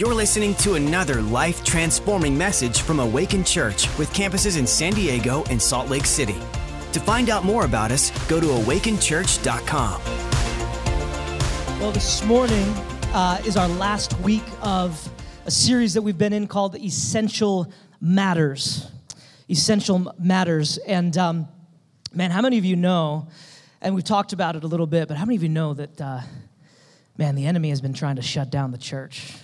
You're listening to another life transforming message from Awaken Church with campuses in San Diego and Salt Lake City. To find out more about us, go to awakenchurch.com. Well, this morning uh, is our last week of a series that we've been in called Essential Matters. Essential Matters. And um, man, how many of you know, and we've talked about it a little bit, but how many of you know that, uh, man, the enemy has been trying to shut down the church?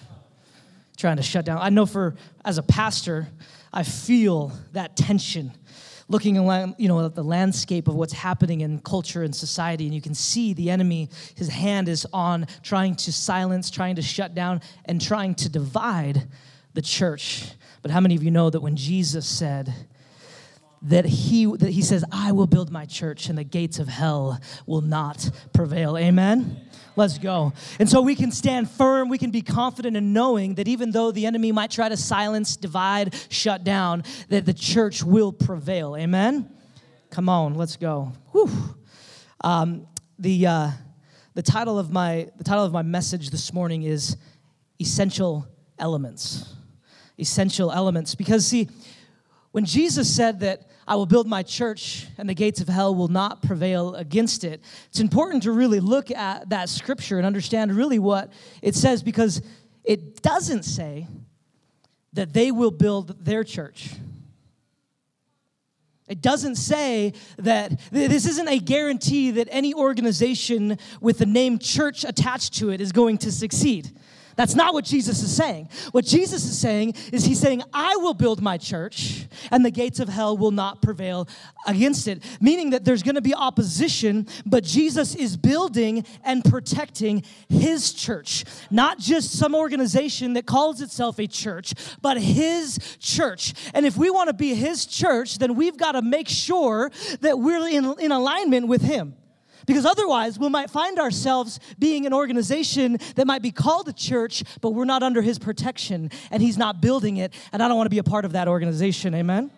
Trying to shut down. I know for, as a pastor, I feel that tension looking around, you know, at the landscape of what's happening in culture and society, and you can see the enemy, his hand is on trying to silence, trying to shut down, and trying to divide the church. But how many of you know that when Jesus said, that he that he says i will build my church and the gates of hell will not prevail amen let's go. And so we can stand firm we can be confident in knowing that even though the enemy might try to silence divide shut down that the church will prevail. Amen? Come on let's go. Whew. Um, the uh, the title of my the title of my message this morning is essential elements. Essential elements. Because see when Jesus said that I will build my church and the gates of hell will not prevail against it, it's important to really look at that scripture and understand really what it says because it doesn't say that they will build their church. It doesn't say that this isn't a guarantee that any organization with the name church attached to it is going to succeed. That's not what Jesus is saying. What Jesus is saying is he's saying, I will build my church and the gates of hell will not prevail against it. Meaning that there's gonna be opposition, but Jesus is building and protecting his church. Not just some organization that calls itself a church, but his church. And if we wanna be his church, then we've gotta make sure that we're in, in alignment with him. Because otherwise, we might find ourselves being an organization that might be called a church, but we're not under his protection and he's not building it. And I don't want to be a part of that organization. Amen?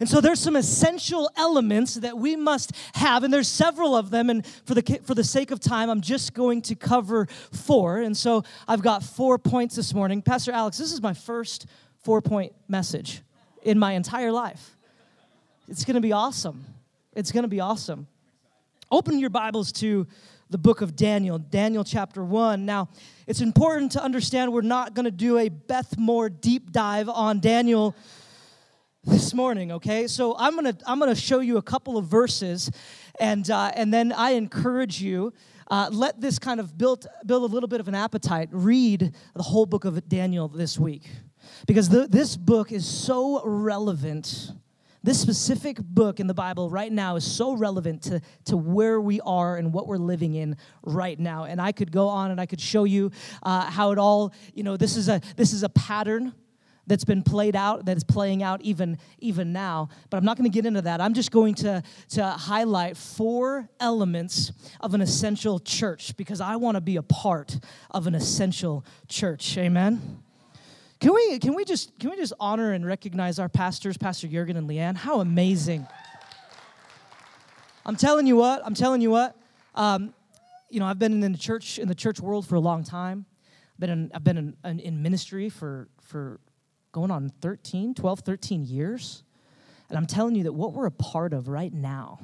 And so there's some essential elements that we must have, and there's several of them. And for the for the sake of time, I'm just going to cover four. And so I've got four points this morning. Pastor Alex, this is my first four point message in my entire life. It's going to be awesome. It's going to be awesome. Open your Bibles to the book of Daniel, Daniel chapter 1. Now, it's important to understand we're not going to do a Beth Moore deep dive on Daniel this morning, okay? So I'm going to I'm to show you a couple of verses and uh, and then I encourage you uh, let this kind of build build a little bit of an appetite. Read the whole book of Daniel this week because the, this book is so relevant this specific book in the Bible right now is so relevant to, to where we are and what we're living in right now. And I could go on and I could show you uh, how it all, you know, this is a this is a pattern that's been played out that is playing out even even now. But i'm not going to get into that. I'm just going to to highlight four elements of an essential church because i want to be a part of an essential church. Amen can we, can we just can we just honor and recognize our pastors, Pastor Jurgen and Leanne? How amazing! I'm telling you what. I'm telling you what. Um, you know, I've been in the church in the church world for a long time. I've been in, I've been in, in, in ministry for for going on 13, 12, 13 years. And I'm telling you that what we're a part of right now,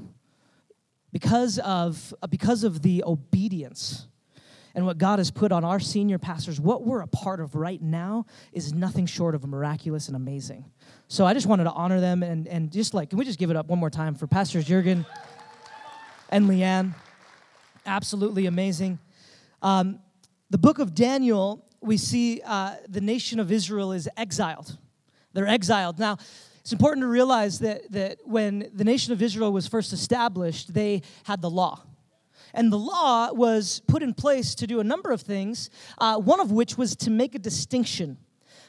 because of, because of the obedience and what God has put on our senior pastors, what we're a part of right now is nothing short of miraculous and amazing. So I just wanted to honor them and, and just like, can we just give it up one more time for Pastors Jurgen and Leanne? Absolutely amazing. Um, the book of Daniel, we see uh, the nation of Israel is exiled. They're exiled. Now, it's important to realize that, that when the nation of Israel was first established, they had the law. And the law was put in place to do a number of things, uh, one of which was to make a distinction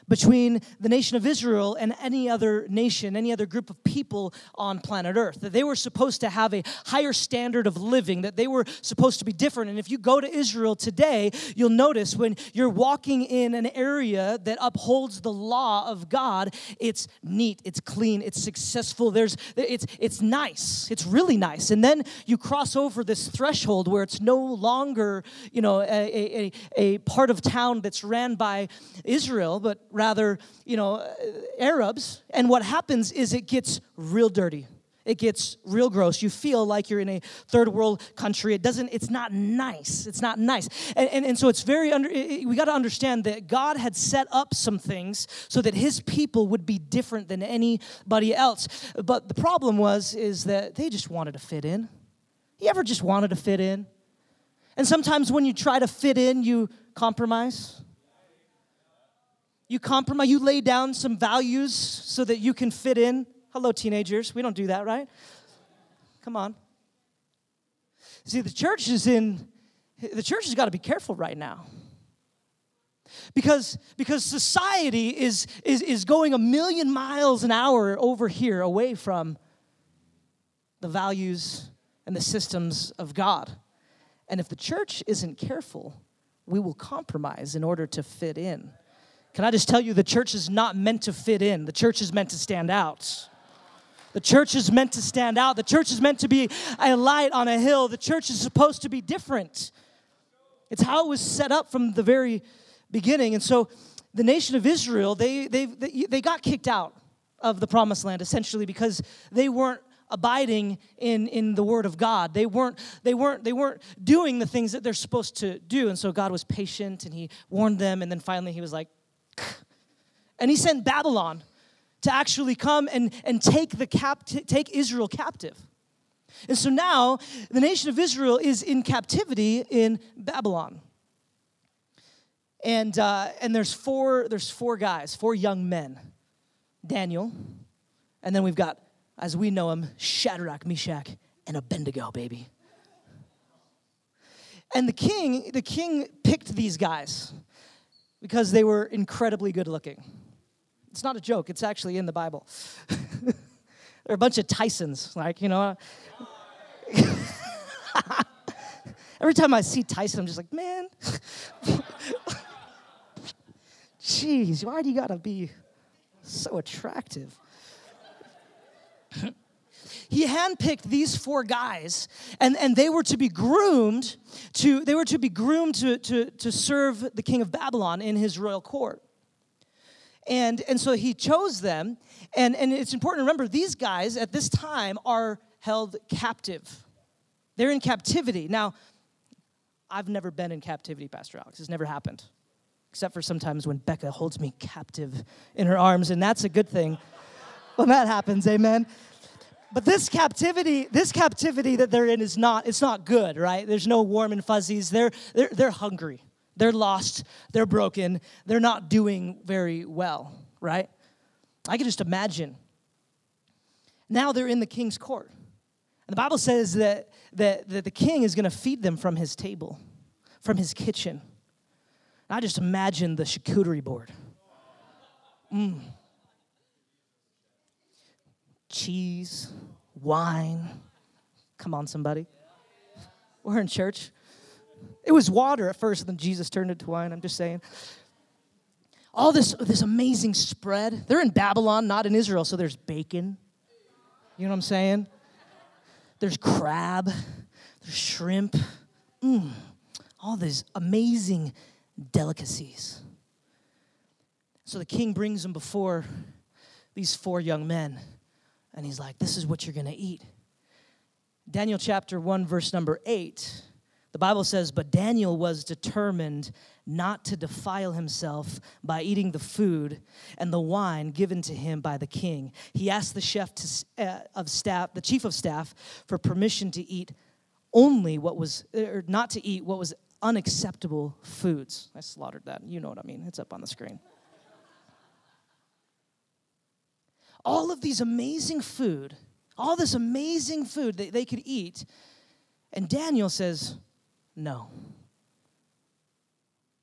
between the nation of Israel and any other nation, any other group of people on planet Earth. That they were supposed to have a higher standard of living, that they were supposed to be different. And if you go to Israel today, you'll notice when you're walking in an area that upholds the law of God, it's neat, it's clean, it's successful, there's it's it's nice, it's really nice. And then you cross over this threshold where it's no longer, you know, a, a, a part of town that's ran by Israel, but rather, you know, Arabs. And what happens is it gets real dirty. It gets real gross. You feel like you're in a third world country. It doesn't, it's not nice. It's not nice. And, and, and so it's very, under, we got to understand that God had set up some things so that his people would be different than anybody else. But the problem was, is that they just wanted to fit in. You ever just wanted to fit in? And sometimes when you try to fit in, you compromise. You compromise, you lay down some values so that you can fit in. Hello, teenagers. We don't do that, right? Come on. See, the church is in, the church has got to be careful right now. Because, because society is, is, is going a million miles an hour over here away from the values and the systems of God. And if the church isn't careful, we will compromise in order to fit in. Can I just tell you, the church is not meant to fit in, the church is meant to stand out. The church is meant to stand out. The church is meant to be a light on a hill. The church is supposed to be different. It's how it was set up from the very beginning. And so the nation of Israel, they, they, they, they got kicked out of the promised land essentially because they weren't abiding in, in the word of God. They weren't, they, weren't, they weren't doing the things that they're supposed to do. And so God was patient and he warned them. And then finally he was like, and he sent Babylon to actually come and, and take, the cap- take Israel captive. And so now the nation of Israel is in captivity in Babylon. And, uh, and there's, four, there's four guys, four young men Daniel, and then we've got as we know him, Shadrach, Meshach, and Abednego, baby. And the king, the king picked these guys because they were incredibly good looking. It's not a joke, it's actually in the Bible. They're a bunch of Tysons, like, you know. Every time I see Tyson, I'm just like, man, jeez, why do you gotta be so attractive? he handpicked these four guys and, and they were to be groomed to they were to be groomed to, to, to serve the king of babylon in his royal court and and so he chose them and and it's important to remember these guys at this time are held captive they're in captivity now i've never been in captivity pastor alex it's never happened except for sometimes when becca holds me captive in her arms and that's a good thing when that happens, amen. But this captivity, this captivity that they're in is not, it's not good, right? There's no warm and fuzzies. They're, they're, they're hungry. They're lost. They're broken. They're not doing very well, right? I can just imagine. Now they're in the king's court. And the Bible says that, that, that the king is going to feed them from his table, from his kitchen. And I just imagine the charcuterie board. Mmm cheese, wine. Come on, somebody. We're in church. It was water at first, and then Jesus turned it to wine. I'm just saying. All this, this amazing spread. They're in Babylon, not in Israel, so there's bacon. You know what I'm saying? There's crab, there's shrimp. Mm, all these amazing delicacies. So the king brings them before these four young men. And he's like, This is what you're going to eat. Daniel chapter 1, verse number 8, the Bible says, But Daniel was determined not to defile himself by eating the food and the wine given to him by the king. He asked the chef to, uh, of staff, the chief of staff, for permission to eat only what was, or not to eat what was unacceptable foods. I slaughtered that. You know what I mean. It's up on the screen. all of these amazing food, all this amazing food that they could eat. And Daniel says, No.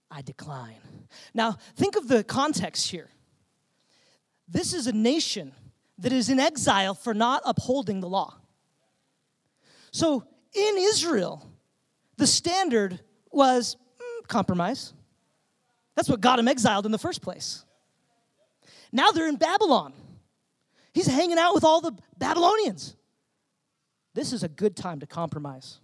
I decline. Now, think of the context here. This is a nation that is in exile for not upholding the law. So, in Israel, the standard was mm, compromise. That's what got him exiled in the first place. Now they're in Babylon. He's hanging out with all the Babylonians. This is a good time to compromise.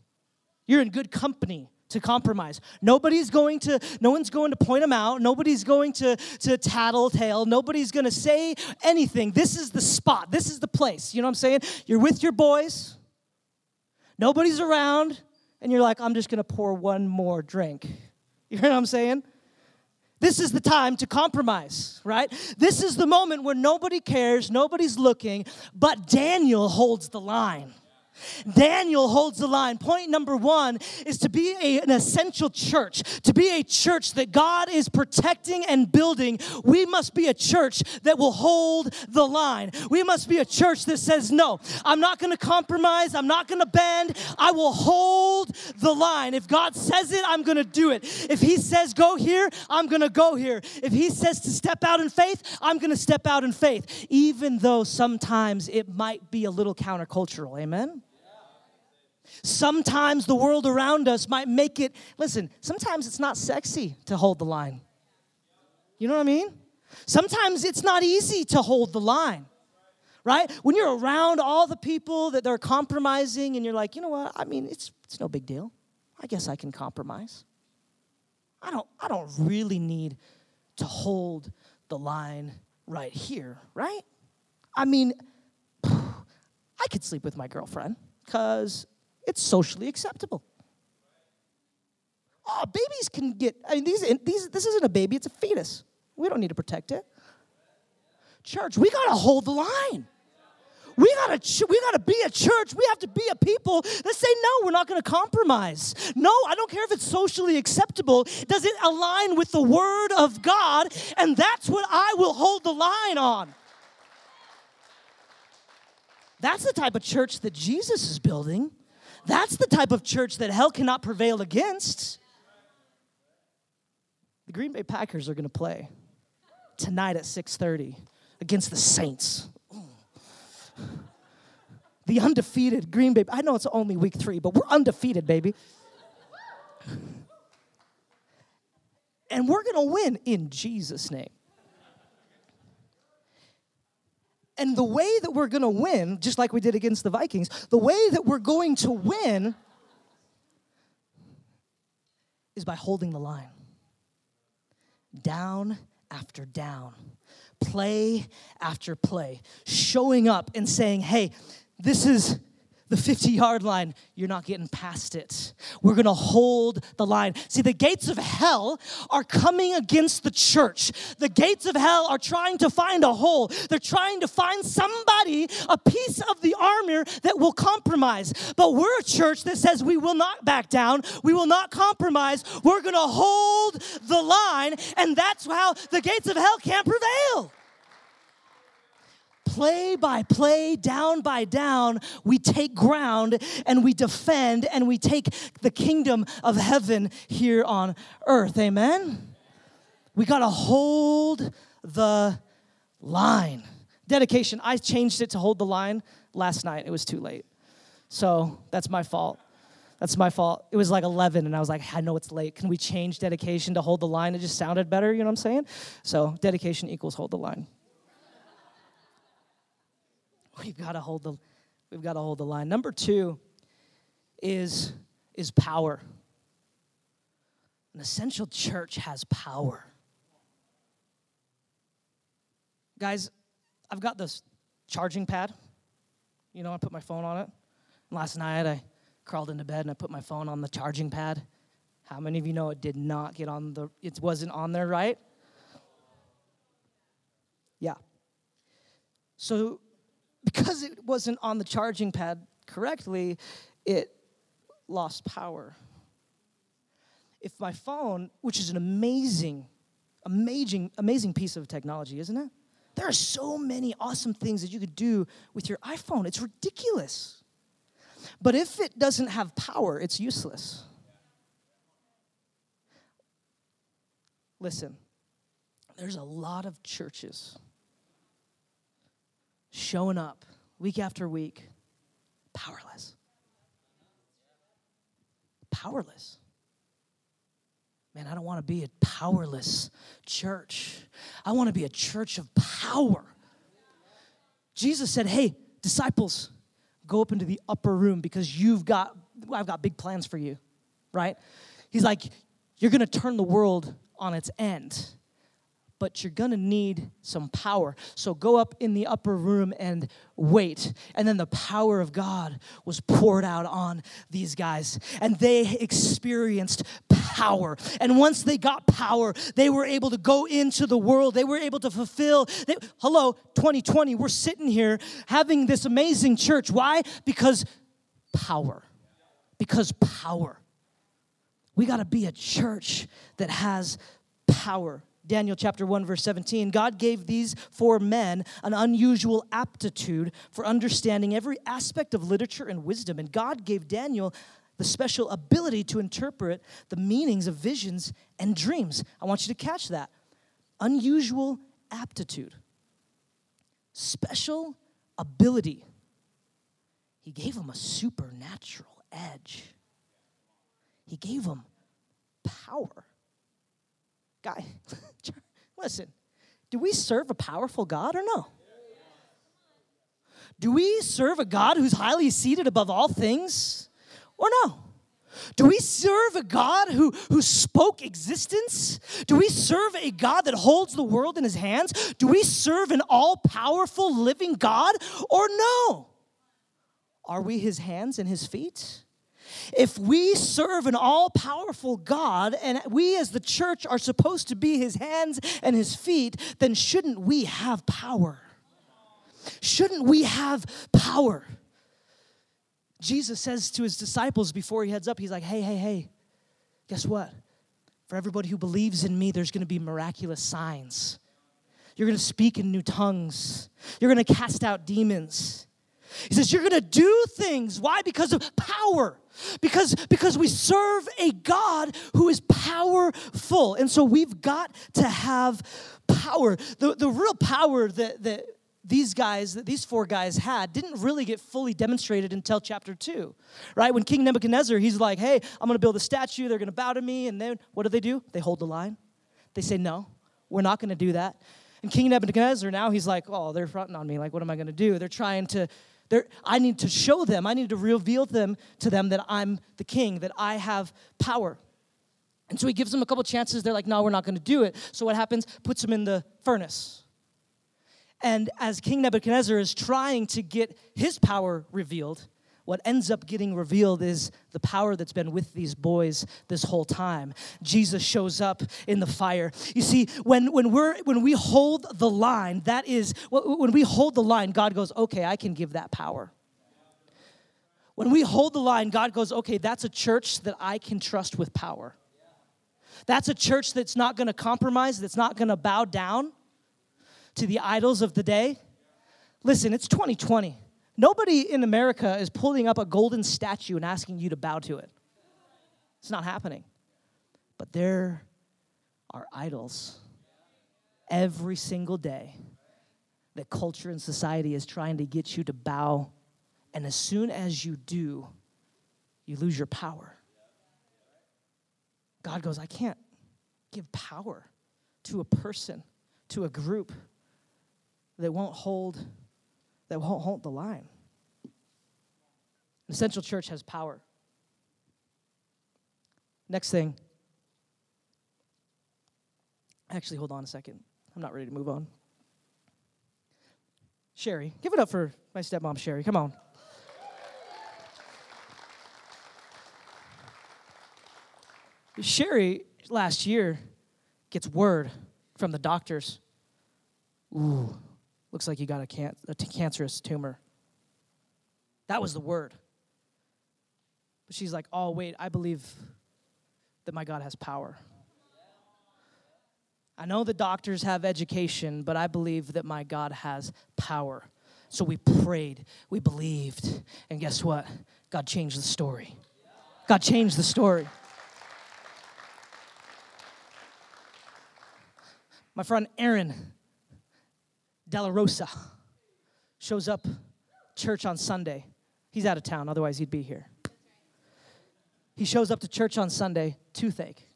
You're in good company to compromise. Nobody's going to, no one's going to point him out. Nobody's going to, to tattletale. Nobody's going to say anything. This is the spot. This is the place. You know what I'm saying? You're with your boys. Nobody's around. And you're like, I'm just going to pour one more drink. You know what I'm saying? This is the time to compromise, right? This is the moment where nobody cares, nobody's looking, but Daniel holds the line. Daniel holds the line. Point number one is to be a, an essential church, to be a church that God is protecting and building. We must be a church that will hold the line. We must be a church that says, No, I'm not going to compromise. I'm not going to bend. I will hold the line. If God says it, I'm going to do it. If He says go here, I'm going to go here. If He says to step out in faith, I'm going to step out in faith, even though sometimes it might be a little countercultural. Amen? Sometimes the world around us might make it, listen, sometimes it's not sexy to hold the line. You know what I mean? Sometimes it's not easy to hold the line, right? When you're around all the people that they're compromising and you're like, you know what? I mean, it's, it's no big deal. I guess I can compromise. I don't, I don't really need to hold the line right here, right? I mean, I could sleep with my girlfriend because it's socially acceptable. Oh, babies can get, I mean, these, these, this isn't a baby, it's a fetus. We don't need to protect it. Church, we gotta hold the line. We gotta, we gotta be a church. We have to be a people that say, no, we're not gonna compromise. No, I don't care if it's socially acceptable. Does it align with the word of God? And that's what I will hold the line on. That's the type of church that Jesus is building. That's the type of church that hell cannot prevail against. The Green Bay Packers are going to play tonight at 6:30 against the Saints. The undefeated Green Bay. I know it's only week 3, but we're undefeated, baby. And we're going to win in Jesus name. And the way that we're to win, just like we did against the Vikings, the way that we're going to win is by holding the line. Down after down, play after play, showing up and saying, hey, this is the 50 yard line, you're not getting past it. We're gonna hold the line. See, the gates of hell are coming against the church. The gates of hell are trying to find a hole. They're trying to find somebody, a piece of the armor that will compromise. But we're a church that says we will not back down, we will not compromise. We're gonna hold the line, and that's how the gates of hell can't prevail play by play, down by down, we take ground and we defend and we take the kingdom of heaven here on earth. Amen? We got to hold the line. Dedication, I changed it to hold the line last night. It was too late. So that's my fault. That's my fault. It was like 11, and I was like, I know it's late. Can we change dedication to hold the line? It just sounded better, you know what I'm saying? So dedication equals hold the line. We've got to hold the we've got to hold the line. Number 2 is is power. An essential church has power. Guys, I've got this charging pad. You know, I put my phone on it. Last night I crawled into bed and I put my phone on the charging pad. How many of you know it did not get on the it wasn't on there right? Yeah. So because it wasn't on the charging pad correctly, it lost power. If my phone, which is an amazing, amazing, amazing piece of technology, isn't it? There are so many awesome things that you could do with your iPhone. It's ridiculous. But if it doesn't have power, it's useless. Listen, there's a lot of churches showing up week after week, powerless. Powerless. Man, I don't want to be a powerless church. I want to be a church of power. Jesus said, Hey, disciples, go up into the upper room because you've got, I've got big plans for you, right? He's like, You're going to turn the world on its end but you're gonna need some power. So go up in the upper room and wait. And then the power of God was poured out on these guys, and they experienced power. And once they got power, they were able to go into the world. They were able to fulfill. They, hello, 2020, we're sitting here having this amazing church. Why? Because power. Because power. We gotta be a church that has power. Daniel chapter 1 verse 17 God gave these four men an unusual aptitude for understanding every aspect of literature and wisdom and God gave Daniel the special ability to interpret the meanings of visions and dreams. I want you to catch that. Unusual aptitude. Special ability. He gave him a supernatural edge. He gave him power. Guy, listen, do we serve a powerful God or no? Do we serve a God who's highly seated above all things or no? Do we serve a God who, who spoke existence? Do we serve a God that holds the world in his hands? Do we serve an all powerful living God or no? Are we his hands and his feet? If we serve an all powerful God and we as the church are supposed to be his hands and his feet, then shouldn't we have power? Shouldn't we have power? Jesus says to his disciples before he heads up, he's like, hey, hey, hey, guess what? For everybody who believes in me, there's gonna be miraculous signs. You're gonna speak in new tongues, you're gonna cast out demons. He says, You're gonna do things. Why? Because of power. Because, because we serve a God who is powerful. And so we've got to have power. The, the real power that, that these guys, that these four guys had, didn't really get fully demonstrated until chapter two, right? When King Nebuchadnezzar, he's like, hey, I'm gonna build a statue, they're gonna bow to me. And then what do they do? They hold the line. They say, no, we're not gonna do that. And King Nebuchadnezzar now he's like, oh, they're fronting on me. Like, what am I gonna do? They're trying to they're, I need to show them, I need to reveal them to them that I'm the king, that I have power. And so he gives them a couple chances. They're like, no, we're not going to do it. So what happens? Puts them in the furnace. And as King Nebuchadnezzar is trying to get his power revealed, what ends up getting revealed is the power that's been with these boys this whole time. Jesus shows up in the fire. You see, when, when, we're, when we hold the line, that is, when we hold the line, God goes, okay, I can give that power. When we hold the line, God goes, okay, that's a church that I can trust with power. That's a church that's not gonna compromise, that's not gonna bow down to the idols of the day. Listen, it's 2020. Nobody in America is pulling up a golden statue and asking you to bow to it. It's not happening. But there are idols every single day that culture and society is trying to get you to bow. And as soon as you do, you lose your power. God goes, I can't give power to a person, to a group that won't hold that won't hold the line. The Essential Church has power. Next thing. Actually, hold on a second. I'm not ready to move on. Sherry, give it up for my stepmom, Sherry. Come on. Sherry last year gets word from the doctors. Ooh, Looks like you got a, can- a t- cancerous tumor. That was the word. But she's like, oh, wait, I believe that my God has power. I know the doctors have education, but I believe that my God has power. So we prayed, we believed, and guess what? God changed the story. God changed the story. My friend Aaron Della Rosa shows up church on Sunday. He's out of town, otherwise, he'd be here. He shows up to church on Sunday, toothache.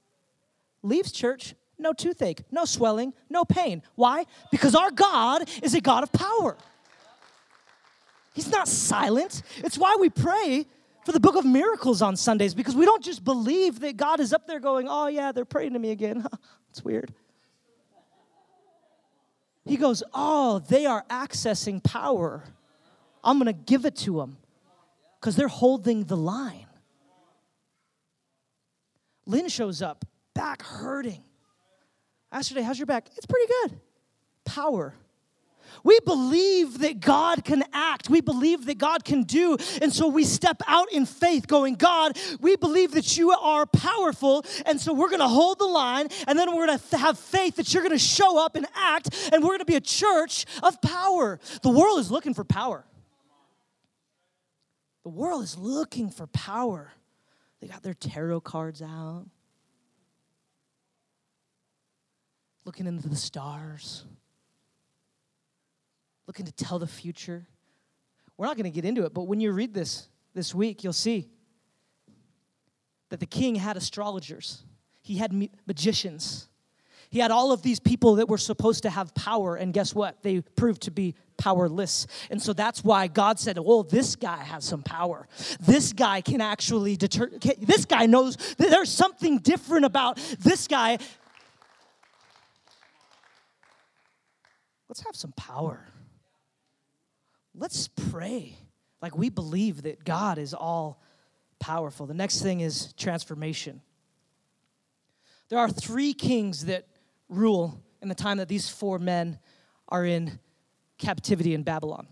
Leaves church, no toothache, no swelling, no pain. Why? Because our God is a God of power. He's not silent. It's why we pray for the book of miracles on Sundays because we don't just believe that God is up there going, oh, yeah, they're praying to me again. it's weird. He goes, oh, they are accessing power. I'm going to give it to them because they're holding the line. Lynn shows up, back hurting. Yesterday, how's your back? It's pretty good. Power. We believe that God can act. We believe that God can do. And so we step out in faith, going, God, we believe that you are powerful. And so we're going to hold the line. And then we're going to have faith that you're going to show up and act. And we're going to be a church of power. The world is looking for power. The world is looking for power. They got their tarot cards out, looking into the stars looking to tell the future. We're not going to get into it, but when you read this this week, you'll see that the king had astrologers, he had magicians, he had all of these people that were supposed to have power, and guess what? They proved to be powerless. And so that's why God said, Well, this guy has some power. This guy can actually deter, this guy knows there's something different about this guy. Let's have some power let's pray like we believe that God is all powerful. The next thing is transformation. There are three kings that rule in the time that these four men are in captivity in Babylon.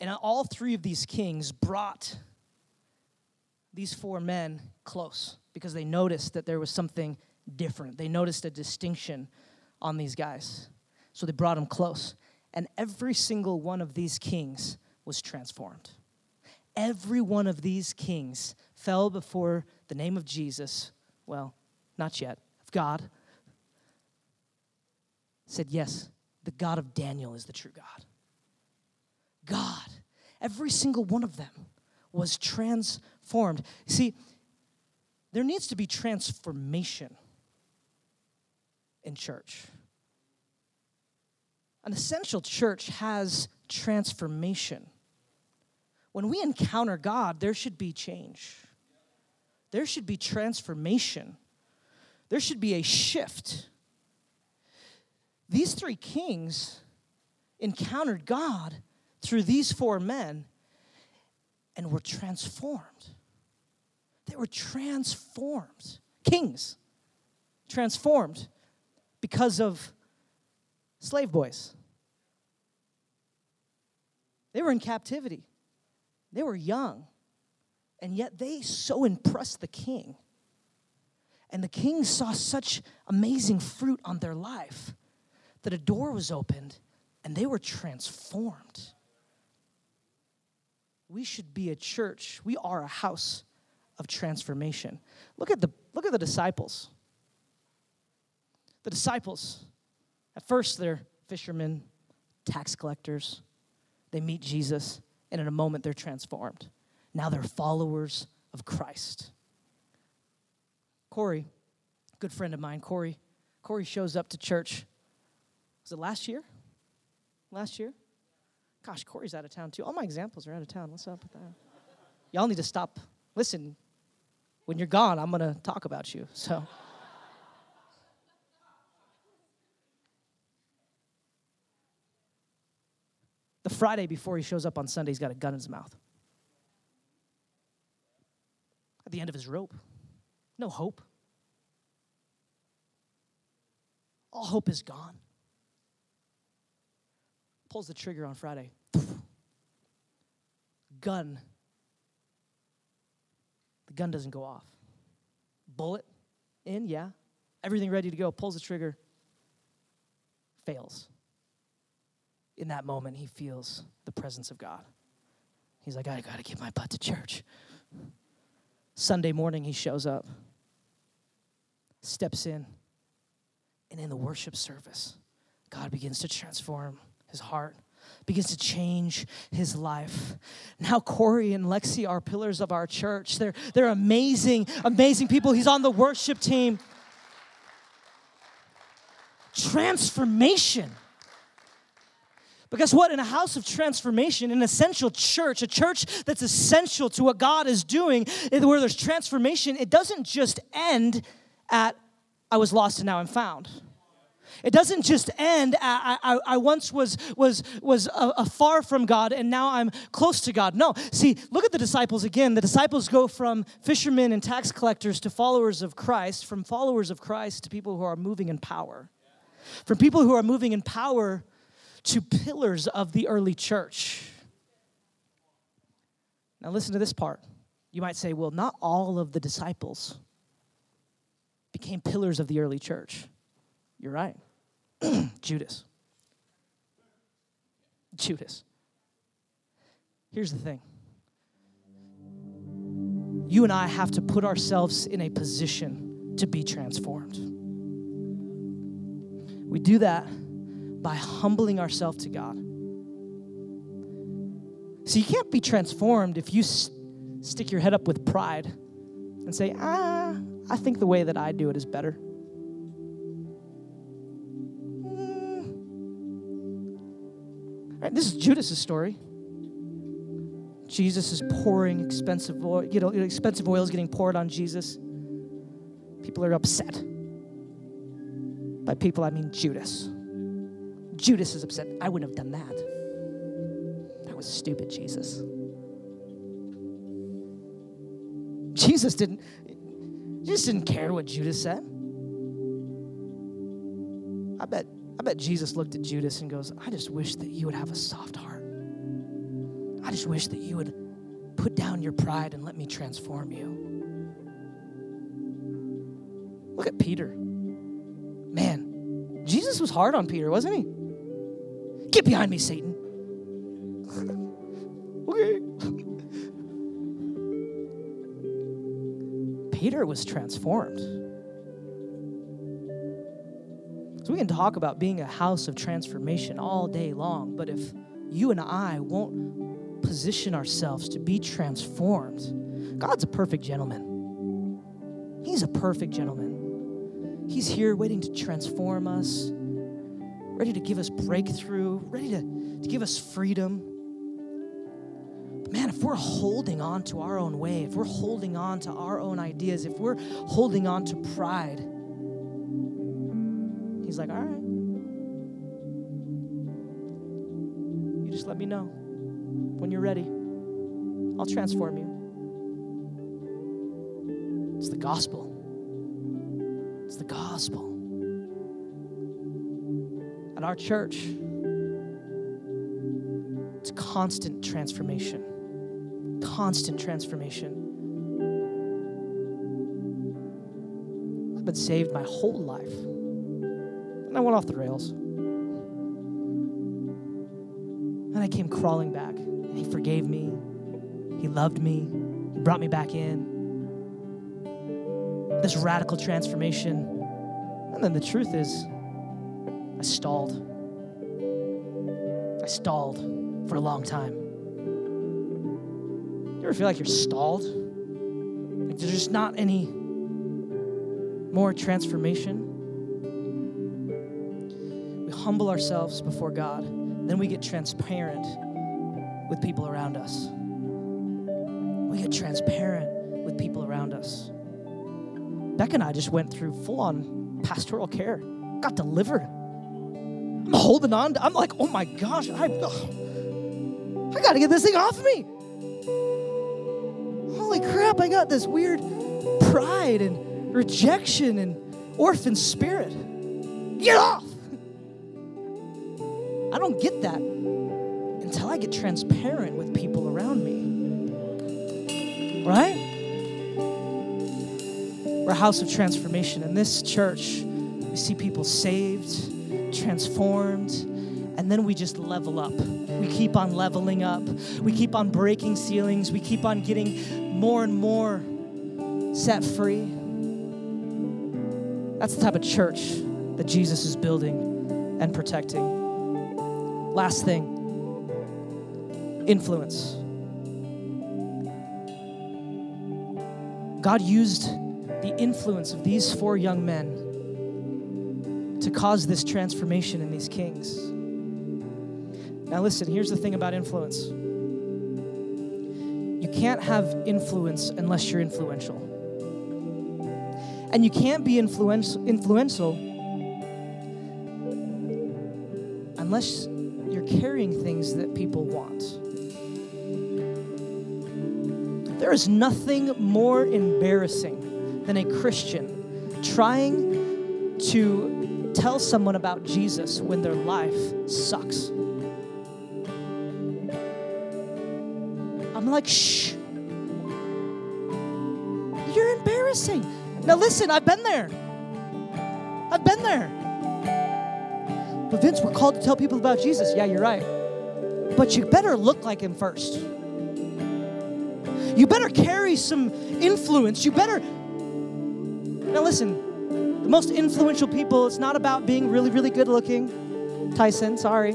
And all three of these kings brought these four men close because they noticed that there was something different. They noticed a distinction on these guys. So they brought them close. And every single one of these kings was transformed. Every one of these kings fell before the name of Jesus. Well, not yet, of God. Said, Yes, the God of Daniel is the true God. God, every single one of them was transformed. See, there needs to be transformation in church. An essential church has transformation. When we encounter God, there should be change. There should be transformation. There should be a shift. These three kings encountered God through these four men and were transformed. They were transformed. Kings transformed because of slave boys. They were in captivity, they were young, and yet they so impressed the king. And the king saw such amazing fruit on their life that a door was opened and they were transformed. We should be a church. We are a house of transformation. Look at the look at the disciples. The disciples. At first they're fishermen, tax collectors, they meet Jesus, and in a moment they're transformed. Now they're followers of Christ. Corey, good friend of mine, Corey, Corey shows up to church. Was it last year? Last year? Gosh, Corey's out of town too. All my examples are out of town. What's up with that? Y'all need to stop. Listen, when you're gone, I'm going to talk about you. So. The Friday before he shows up on Sunday, he's got a gun in his mouth. At the end of his rope. No hope. All hope is gone. Pulls the trigger on Friday. Gun. The gun doesn't go off. Bullet in, yeah. Everything ready to go. Pulls the trigger. Fails in that moment, he feels the presence of God. He's like, I got to get my butt to church. Sunday morning, he shows up, steps in, And in the worship service, God begins to transform his heart, begins to change his life. Now, Corey and Lexi are pillars of our church. They're, they're amazing, amazing people. He's on the worship team. Transformation. But guess what? In a house of transformation, an essential church, a church that's essential to what God is doing, where there's transformation, it doesn't just end at, I was lost and now I'm found. It doesn't just end at, I, I, I once was, was, was a, a far from God and now I'm close to God. No, see, look at the disciples again. The disciples go from fishermen and tax collectors to followers of Christ, from followers of Christ to people who are moving in power. From people who are moving in power to pillars of the early church. Now, listen to this part. You might say, well, not all of the disciples became pillars of the early church. You're right. Judas. Judas. Here's the thing you and I have to put ourselves in a position to be transformed. We do that by humbling ourselves to God. So you can't be transformed if you s- stick your head up with pride and say, ah, I think the way that I do it is better. Mm. Right, this is Judas's story. Jesus is pouring expensive oil, you know, expensive oil is getting poured on Jesus. People are upset. By people, I mean Judas. Judas is upset. I wouldn't have done that. That was stupid, Jesus. Jesus didn't Jesus didn't care what Judas said. I bet I bet Jesus looked at Judas and goes, I just wish that you would have a soft heart. I just wish that you would put down your pride and let me transform you. Look at Peter. Man, Jesus was hard on Peter, wasn't he? Get behind me, Satan. okay. Peter was transformed. So we can talk about being a house of transformation all day long, but if you and I won't position ourselves to be transformed, God's a perfect gentleman. He's a perfect gentleman. He's here waiting to transform us ready to give us breakthrough, ready to, to give us freedom. But man, if we're holding on to our own way, if we're holding on to our own ideas, if we're holding on to pride, he's like, all right. You just let me know when you're ready. I'll transform you. It's the gospel. It's the gospel our church, it's constant transformation. Constant transformation. I've been saved my whole life. And I went off the rails. And I came crawling back. And He forgave me. He loved me. He brought me back in. This radical transformation. And then the truth is, I stalled. I stalled for a long time. You ever feel like you're stalled? Like there's just not any more transformation? We humble ourselves before God, then we get transparent with people around us. We get transparent with people around us. Beck and I just went through full on pastoral care, got delivered. I'm holding on. To, I'm like, oh my gosh, I, I got to get this thing off me. Holy crap, I got this weird pride and rejection and orphan spirit. Get off. I don't get that until I get transparent with people around me. Right? We're a house of transformation. In this church, we see people saved transformed, and then we just level up. We keep on leveling up. We keep on breaking ceilings. We keep on getting more and more set free. That's the type of church that Jesus is building and protecting. Last thing influence. God used the influence of these four young men to cause this transformation in these kings. Now, listen, here's the thing about influence you can't have influence unless you're influential. And you can't be influential unless you're carrying things that people want. There is nothing more embarrassing than a Christian trying to tell someone about Jesus when their life sucks. I'm like, shh. You're embarrassing. Now, listen, I've been there. I've been there. But Vince, we're called to tell people about Jesus. Yeah, you're right. But you better look like him first. You better carry some influence. You better. Now, listen, the most influential people, it's not about being really, really good looking. Tyson, sorry.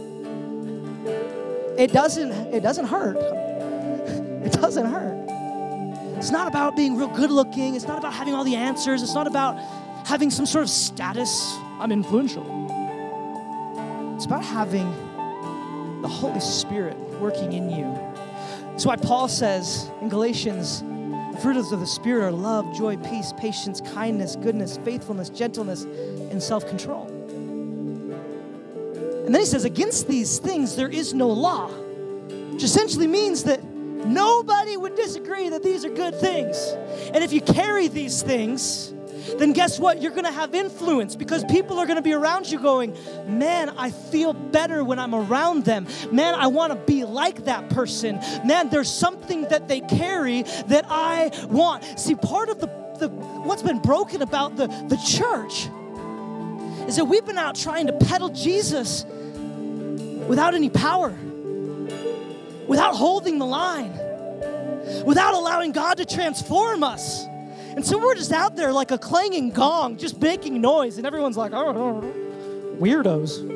It doesn't, it doesn't hurt. It doesn't hurt. It's not about being real good looking. It's not about having all the answers. It's not about having some sort of status. I'm influential. It's about having the Holy Spirit working in you that's why Paul says in Galatians, the fruits of the Spirit are love, joy, peace, patience, kindness, goodness, faithfulness, gentleness, and self control. And then he says, against these things there is no law, which essentially means that nobody would disagree that these are good things. And if you carry these things, then guess what? You're going to have influence because people are going to be around you going, Man, I feel better when I'm around them. Man, I want to be like that person. Man, there's something that they carry that I want. See, part of the, the what's been broken about the, the church is that we've been out trying to peddle Jesus without any power, without holding the line, without allowing God to transform us. And so we're just out there like a clanging gong, just making noise, and everyone's like, oh, weirdos.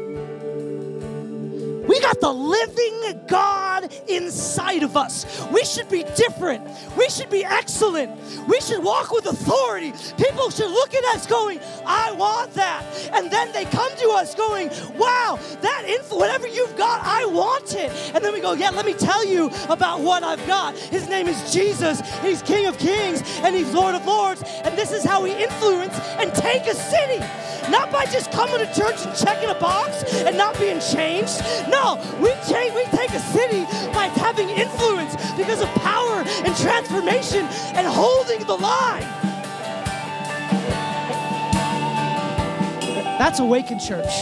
Got the living God inside of us. We should be different. We should be excellent. We should walk with authority. People should look at us going, I want that. And then they come to us going, wow, that info, whatever you've got, I want it. And then we go, yeah, let me tell you about what I've got. His name is Jesus. He's King of Kings and He's Lord of Lords. And this is how we influence and take a city. Not by just coming to church and checking a box and not being changed. No, we change, we take a city by having influence because of power and transformation and holding the line. That's Awaken Church.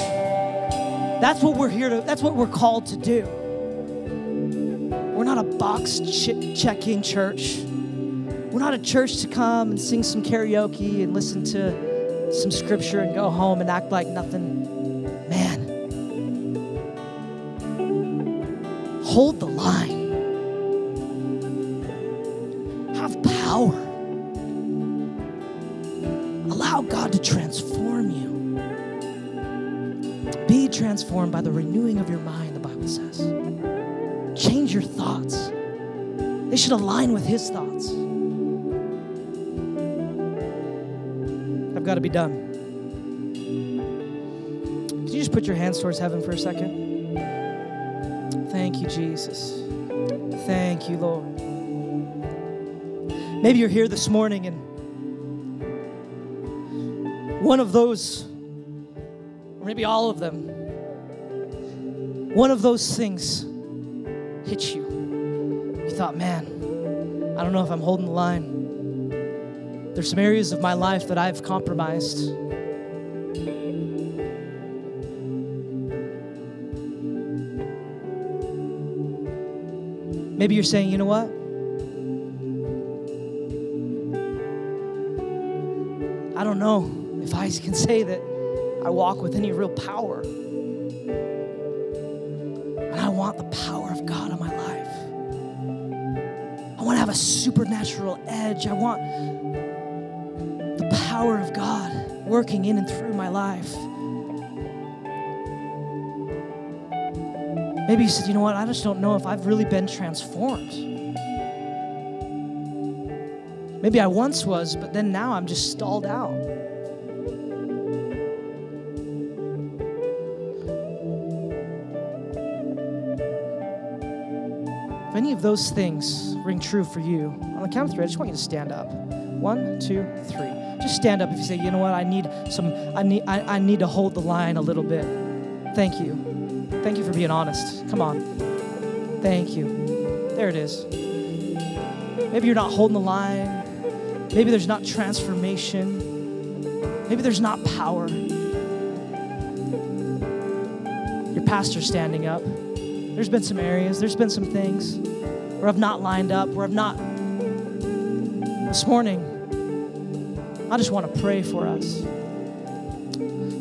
That's what we're here to, that's what we're called to do. We're not a box ch- checking church. We're not a church to come and sing some karaoke and listen to some scripture and go home and act like nothing. Man, hold the line. Have power. Allow God to transform you. Be transformed by the renewing of your mind, the Bible says. Change your thoughts, they should align with His thoughts. I've got to be done. Can you just put your hands towards heaven for a second? Thank you, Jesus. Thank you, Lord. Maybe you're here this morning and one of those, or maybe all of them, one of those things hit you. You thought, man, I don't know if I'm holding the line. There's some areas of my life that I've compromised. Maybe you're saying, you know what? I don't know if I can say that I walk with any real power. And I want the power of God in my life. I want to have a supernatural edge. I want the power of God working in and through my life. Maybe you said, you know what, I just don't know if I've really been transformed. Maybe I once was, but then now I'm just stalled out. If any of those things ring true for you, on the count of three, I just want you to stand up. One, two, three. Just stand up if you say, you know what, I need some, I need, I, I need to hold the line a little bit. Thank you. Thank you for being honest. Come on. Thank you. There it is. Maybe you're not holding the line. Maybe there's not transformation. Maybe there's not power. Your pastor's standing up. There's been some areas, there's been some things where I've not lined up, where I've not. This morning, I just want to pray for us.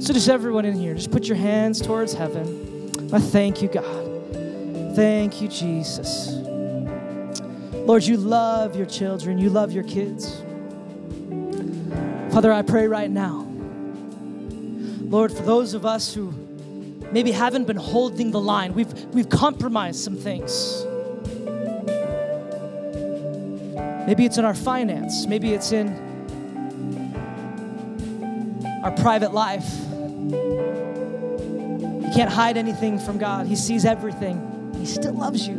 So, just everyone in here, just put your hands towards heaven. I thank you, God. Thank you, Jesus. Lord, you love your children, you love your kids. Father, I pray right now, Lord, for those of us who maybe haven't been holding the line, we've, we've compromised some things. Maybe it's in our finance, maybe it's in our private life. You can't hide anything from God, He sees everything, He still loves you.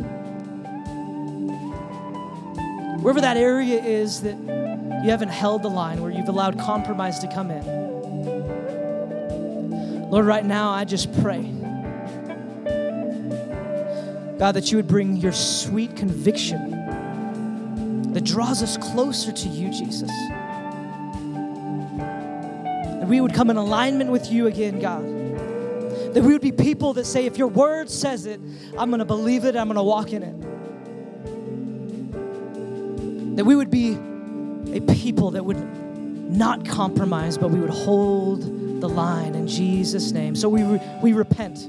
Wherever that area is that you haven't held the line, where you've allowed compromise to come in. Lord, right now I just pray, God, that you would bring your sweet conviction that draws us closer to you, Jesus. That we would come in alignment with you again, God. That we would be people that say, if your word says it, I'm going to believe it, I'm going to walk in it. That we would be a people that would not compromise, but we would hold the line in Jesus' name. So we, re- we repent.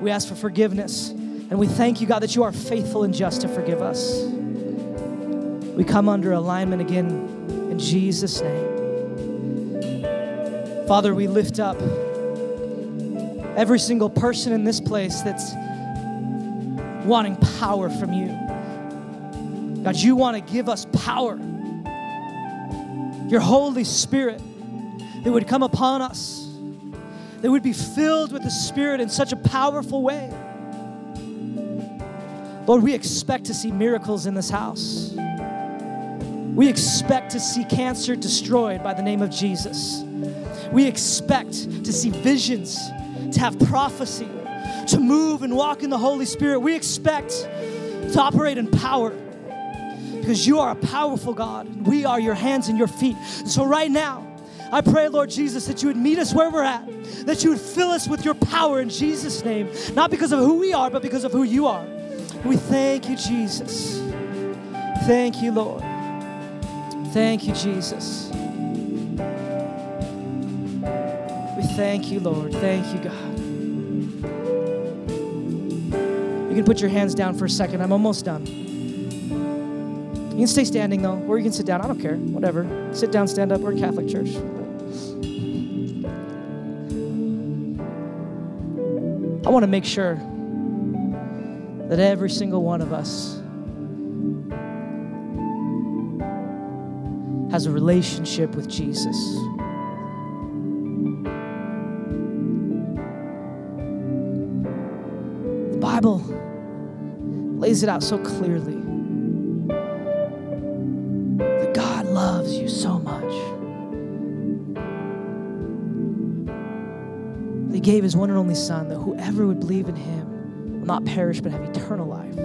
We ask for forgiveness. And we thank you, God, that you are faithful and just to forgive us. We come under alignment again in Jesus' name. Father, we lift up every single person in this place that's wanting power from you. God, you want to give us power your Holy Spirit that would come upon us, that would be filled with the Spirit in such a powerful way. Lord, we expect to see miracles in this house. We expect to see cancer destroyed by the name of Jesus. We expect to see visions, to have prophecy, to move and walk in the Holy Spirit. We expect to operate in power because you are a powerful God. We are your hands and your feet. So, right now, I pray, Lord Jesus, that you would meet us where we're at, that you would fill us with your power in Jesus' name, not because of who we are, but because of who you are. We thank you, Jesus. Thank you, Lord. Thank you, Jesus. Thank you, Lord. Thank you, God. You can put your hands down for a second. I'm almost done. You can stay standing though, or you can sit down. I don't care. Whatever. Sit down, stand up. We're a Catholic church. I want to make sure that every single one of us has a relationship with Jesus. Bible lays it out so clearly that God loves you so much. He gave His one and only Son that whoever would believe in Him will not perish but have eternal life.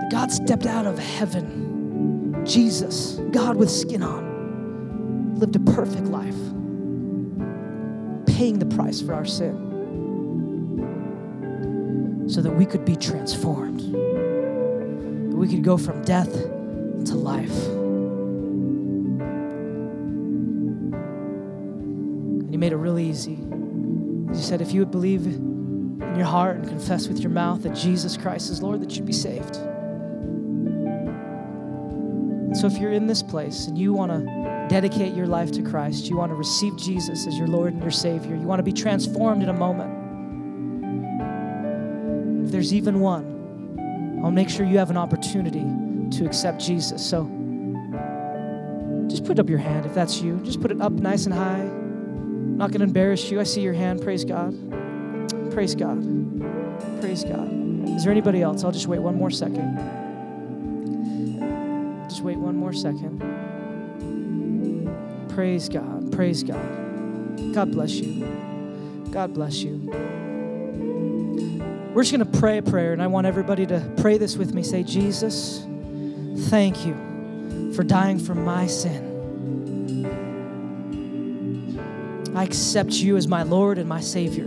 That God stepped out of heaven, Jesus, God with skin on, lived a perfect life, paying the price for our sin so that we could be transformed, that we could go from death to life. And He made it really easy. He said, if you would believe in your heart and confess with your mouth that Jesus Christ is Lord, that you'd be saved. So if you're in this place and you want to dedicate your life to Christ, you want to receive Jesus as your Lord and your Savior, you want to be transformed in a moment there's even one, I'll make sure you have an opportunity to accept Jesus. So just put up your hand if that's you. Just put it up nice and high. I'm not going to embarrass you. I see your hand. Praise God. Praise God. Praise God. Is there anybody else? I'll just wait one more second. Just wait one more second. Praise God. Praise God. God bless you. God bless you. We're just going to pray a prayer, and I want everybody to pray this with me. Say, Jesus, thank you for dying for my sin. I accept you as my Lord and my Savior.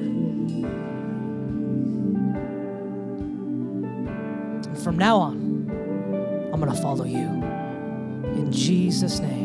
And from now on, I'm going to follow you. In Jesus' name,